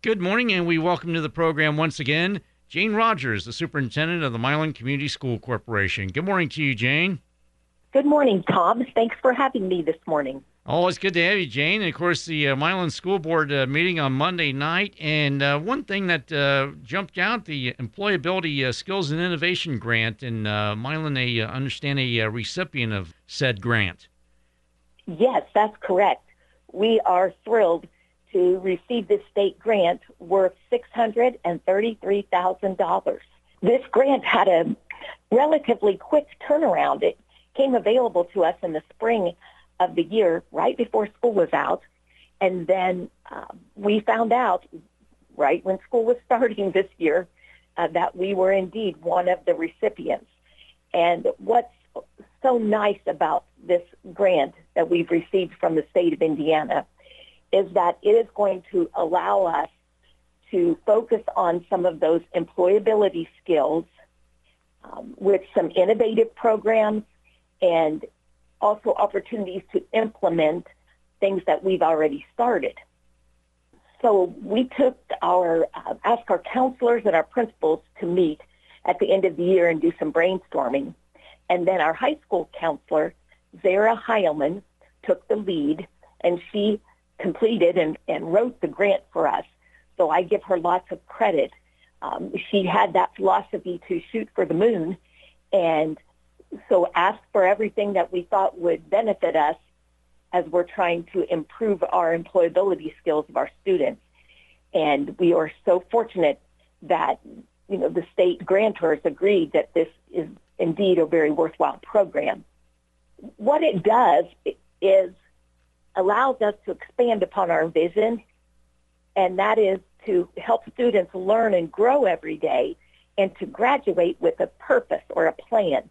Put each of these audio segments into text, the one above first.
Good morning, and we welcome to the program once again Jane Rogers, the superintendent of the Milan Community School Corporation. Good morning to you, Jane. Good morning, Tom. Thanks for having me this morning. Always good to have you, Jane. And of course, the uh, Milan School Board uh, meeting on Monday night. And uh, one thing that uh, jumped out the Employability uh, Skills and Innovation Grant, and uh, Milan, I understand, a recipient of said grant. Yes, that's correct. We are thrilled to receive this state grant worth $633,000. This grant had a relatively quick turnaround. It came available to us in the spring of the year, right before school was out. And then uh, we found out right when school was starting this year uh, that we were indeed one of the recipients. And what's so nice about this grant that we've received from the state of Indiana is that it is going to allow us to focus on some of those employability skills um, with some innovative programs and also opportunities to implement things that we've already started. So we took our, uh, asked our counselors and our principals to meet at the end of the year and do some brainstorming. And then our high school counselor, Zara Heilman, took the lead and she completed and, and wrote the grant for us. So I give her lots of credit. Um, she had that philosophy to shoot for the moon and so ask for everything that we thought would benefit us as we're trying to improve our employability skills of our students. And we are so fortunate that, you know, the state grantors agreed that this is indeed a very worthwhile program. What it does is allows us to expand upon our vision, and that is to help students learn and grow every day and to graduate with a purpose or a plan.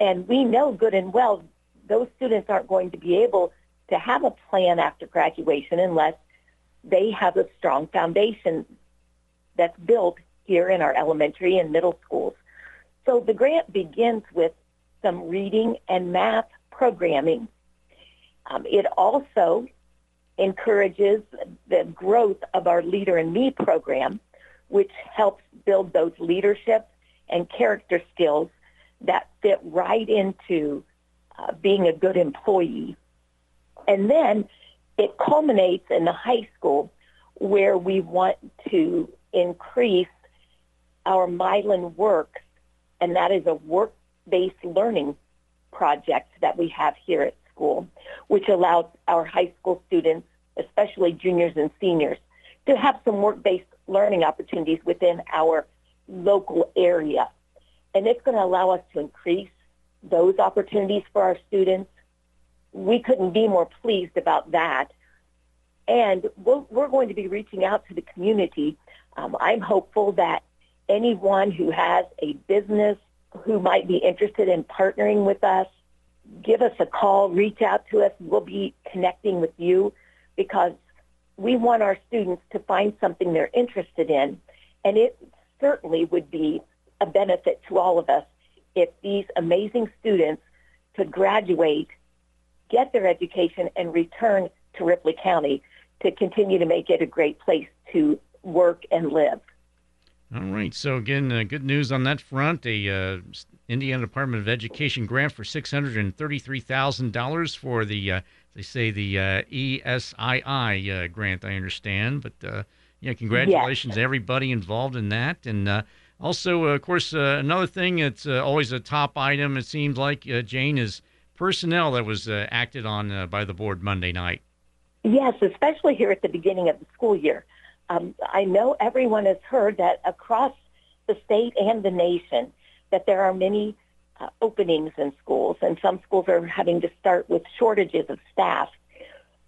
And we know good and well those students aren't going to be able to have a plan after graduation unless they have a strong foundation that's built here in our elementary and middle schools. So the grant begins with some reading and math programming. Um, it also encourages the growth of our Leader in Me program, which helps build those leadership and character skills that fit right into uh, being a good employee. And then it culminates in the high school where we want to increase our Milan Works, and that is a work-based learning project that we have here at school, which allows our high school students, especially juniors and seniors, to have some work-based learning opportunities within our local area and it's going to allow us to increase those opportunities for our students. We couldn't be more pleased about that. And we're going to be reaching out to the community. Um, I'm hopeful that anyone who has a business who might be interested in partnering with us, give us a call, reach out to us. We'll be connecting with you because we want our students to find something they're interested in. And it certainly would be a benefit to all of us if these amazing students could graduate, get their education, and return to Ripley County to continue to make it a great place to work and live. All right. So again, uh, good news on that front. A uh, Indiana Department of Education grant for six hundred and thirty-three thousand dollars for the uh, they say the uh, ESII uh, grant. I understand, but uh, yeah, congratulations yes. everybody involved in that, and also, uh, of course, uh, another thing that's uh, always a top item, it seems like, uh, Jane, is personnel that was uh, acted on uh, by the board Monday night. Yes, especially here at the beginning of the school year. Um, I know everyone has heard that across the state and the nation that there are many openings in schools, and some schools are having to start with shortages of staff.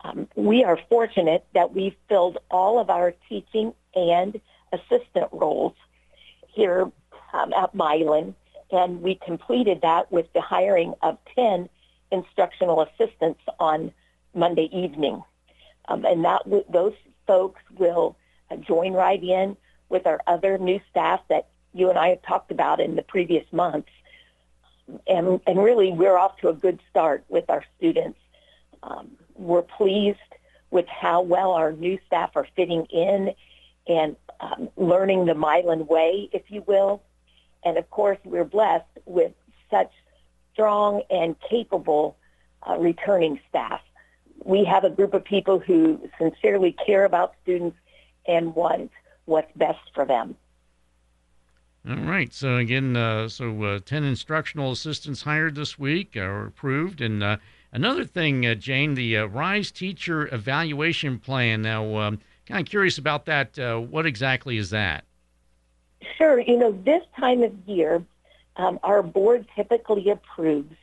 Um, we are fortunate that we've filled all of our teaching and assistant roles here um, at Milan, and we completed that with the hiring of 10 instructional assistants on Monday evening. Um, and that those folks will uh, join right in with our other new staff that you and I have talked about in the previous months. And, and really, we're off to a good start with our students. Um, we're pleased with how well our new staff are fitting in and um, learning the Milan way, if you will. And of course, we're blessed with such strong and capable uh, returning staff. We have a group of people who sincerely care about students and want what's best for them. All right. So again, uh, so uh, ten instructional assistants hired this week are approved, and uh, another thing, uh, Jane, the uh, Rise Teacher Evaluation Plan. Now, um, kind of curious about that. Uh, what exactly is that? Sure. You know, this time of year, um, our board typically approves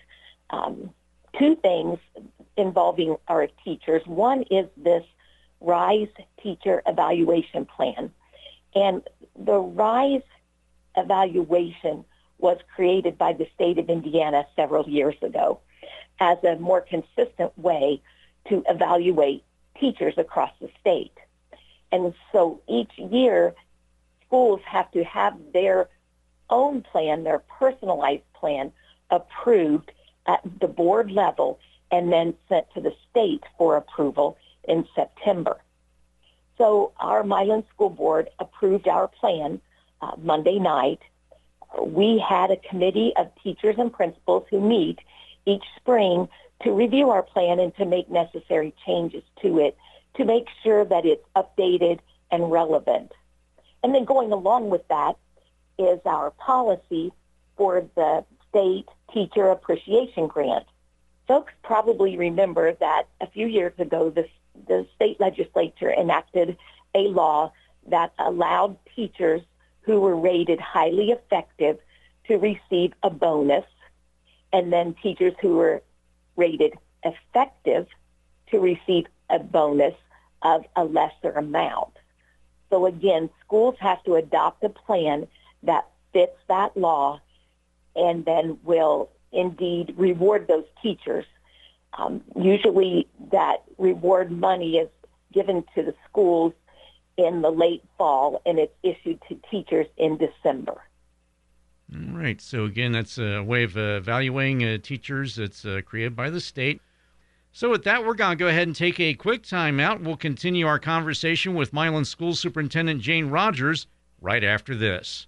um, two things involving our teachers. One is this RISE Teacher Evaluation Plan. And the RISE evaluation was created by the state of Indiana several years ago as a more consistent way to evaluate teachers across the state. And so each year, schools have to have their own plan, their personalized plan, approved at the board level and then sent to the state for approval in September. So our Milan School Board approved our plan uh, Monday night. We had a committee of teachers and principals who meet each spring to review our plan and to make necessary changes to it to make sure that it's updated and relevant. And then going along with that is our policy for the state teacher appreciation grant. Folks probably remember that a few years ago, the, the state legislature enacted a law that allowed teachers who were rated highly effective to receive a bonus, and then teachers who were rated effective to receive a bonus of a lesser amount. So again, schools have to adopt a plan that fits that law and then will indeed reward those teachers. Um, usually that reward money is given to the schools in the late fall and it's issued to teachers in December. All right. So again, that's a way of evaluating uh, teachers that's uh, created by the state. So with that, we're going to go ahead and take a quick time out. We'll continue our conversation with Milan School Superintendent Jane Rogers right after this.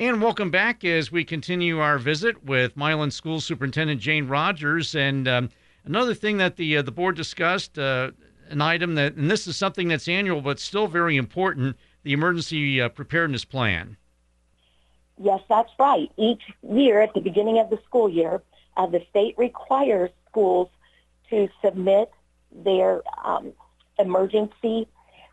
And welcome back as we continue our visit with Milan School Superintendent Jane Rogers. And um, another thing that the uh, the board discussed, uh, an item that, and this is something that's annual but still very important, the emergency uh, preparedness plan. Yes, that's right. Each year at the beginning of the school year, uh, the state requires schools to submit their um, emergency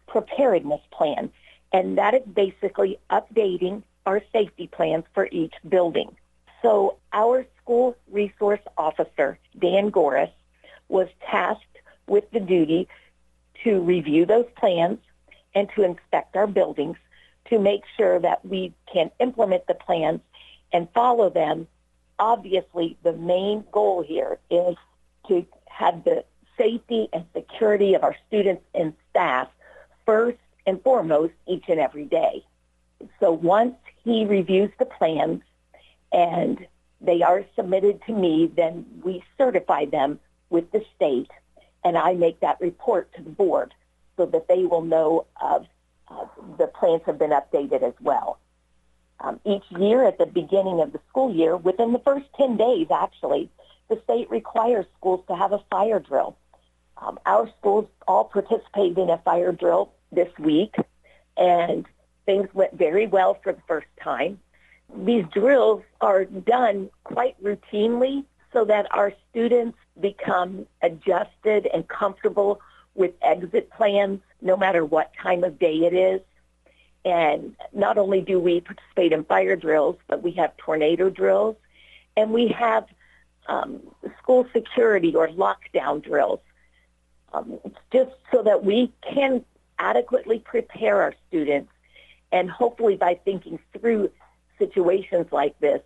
preparedness plan. And that is basically updating our safety plans for each building. So our school resource officer, Dan Goris, was tasked with the duty to review those plans and to inspect our buildings to make sure that we can implement the plans and follow them. Obviously, the main goal here is to have the safety and security of our students and staff first and foremost each and every day. So once he reviews the plans and they are submitted to me, then we certify them with the state and I make that report to the board so that they will know of uh, the plans have been updated as well. Um, each year at the beginning of the school year, within the first 10 days actually, the state requires schools to have a fire drill. Um, our schools all participated in a fire drill this week, and things went very well for the first time. These drills are done quite routinely so that our students become adjusted and comfortable with exit plans no matter what time of day it is. And not only do we participate in fire drills, but we have tornado drills and we have um, school security or lockdown drills. Um, just so that we can adequately prepare our students, and hopefully by thinking through situations like this,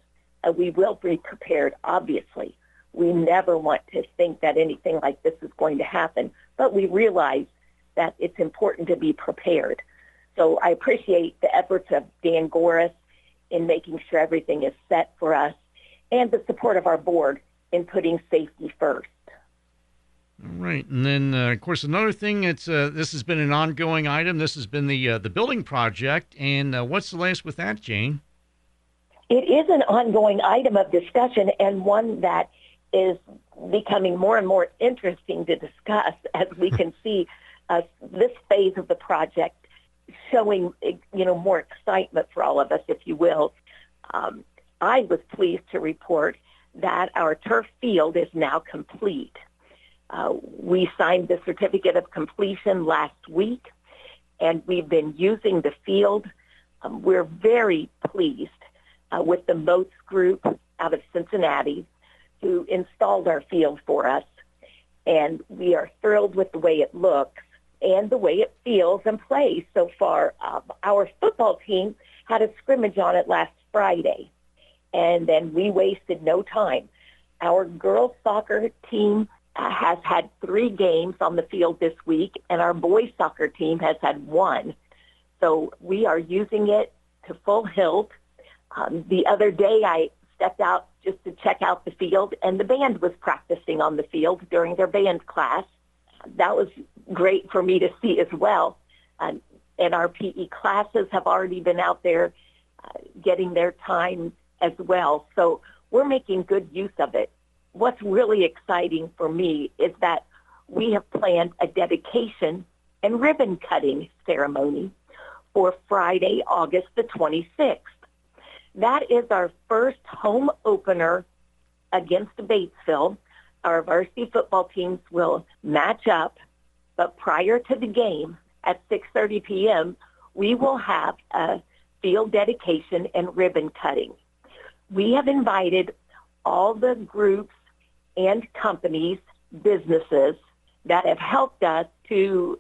uh, we will be prepared, obviously. We never want to think that anything like this is going to happen, but we realize that it's important to be prepared. So I appreciate the efforts of Dan Goris in making sure everything is set for us and the support of our board in putting safety first. All right, and then uh, of course another thing. It's uh, this has been an ongoing item. This has been the uh, the building project, and uh, what's the latest with that, Jane? It is an ongoing item of discussion and one that is becoming more and more interesting to discuss as we can see uh, this phase of the project showing, you know, more excitement for all of us, if you will. Um, I was pleased to report that our turf field is now complete. Uh, we signed the certificate of completion last week, and we've been using the field. Um, we're very pleased uh, with the Motz Group out of Cincinnati who installed our field for us. And we are thrilled with the way it looks and the way it feels and plays so far. Um, our football team had a scrimmage on it last Friday, and then we wasted no time. Our girls soccer team has had three games on the field this week, and our boys soccer team has had one. So we are using it to full hilt. Um, the other day, I stepped out just to check out the field, and the band was practicing on the field during their band class. That was great for me to see as well. Um, and our PE classes have already been out there uh, getting their time as well. So we're making good use of it. What's really exciting for me is that we have planned a dedication and ribbon cutting ceremony for Friday, August the 26th. That is our first home opener against Batesville. Our varsity football teams will match up, but prior to the game at 6.30 p.m., we will have a field dedication and ribbon cutting. We have invited all the groups and companies, businesses that have helped us to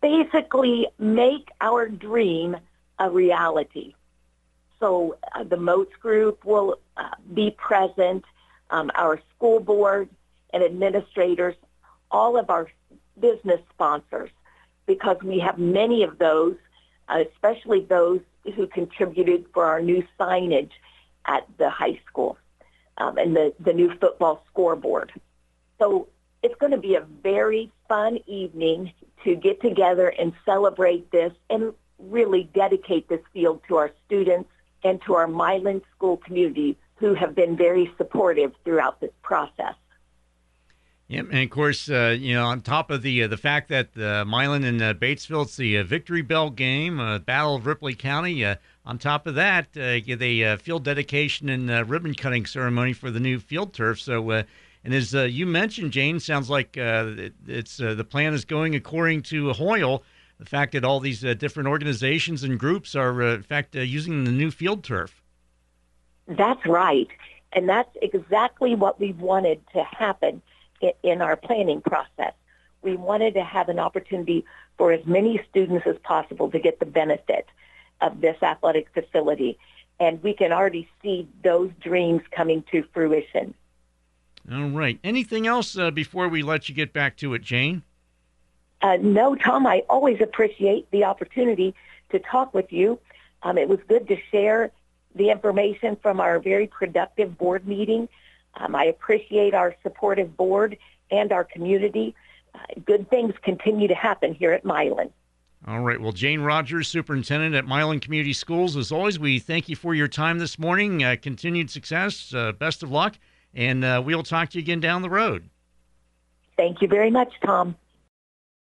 basically make our dream a reality. So uh, the Motz Group will uh, be present, um, our school board and administrators, all of our business sponsors, because we have many of those, uh, especially those who contributed for our new signage at the high school um, and the, the new football scoreboard. So it's going to be a very fun evening to get together and celebrate this and really dedicate this field to our students and to our Milan school community who have been very supportive throughout this process. Yep, and of course, uh, you know, on top of the uh, the fact that uh, Milan and uh, Batesville, it's the uh, Victory Bell game, uh, Battle of Ripley County. Uh, on top of that, the field dedication and ribbon cutting ceremony for the new field turf. So, and as you mentioned, Jane, sounds like it, it's the plan is going according to Hoyle the fact that all these different organizations and groups are, in fact, using the new field turf. That's right. And that's exactly what we wanted to happen in, our planning process. We wanted to have an opportunity for as many students as possible to get the benefit of this athletic facility. And we can already see those dreams coming to fruition. All right. Anything else uh, before we let you get back to it, Jane? Uh, no, Tom, I always appreciate the opportunity to talk with you. Um, it was good to share the information from our very productive board meeting. Um, I appreciate our supportive board and our community. Uh, good things continue to happen here at Milan. All right. Well, Jane Rogers, Superintendent at Milan Community Schools, as always, we thank you for your time this morning. Uh, continued success. Uh, best of luck. And uh, we'll talk to you again down the road. Thank you very much, Tom.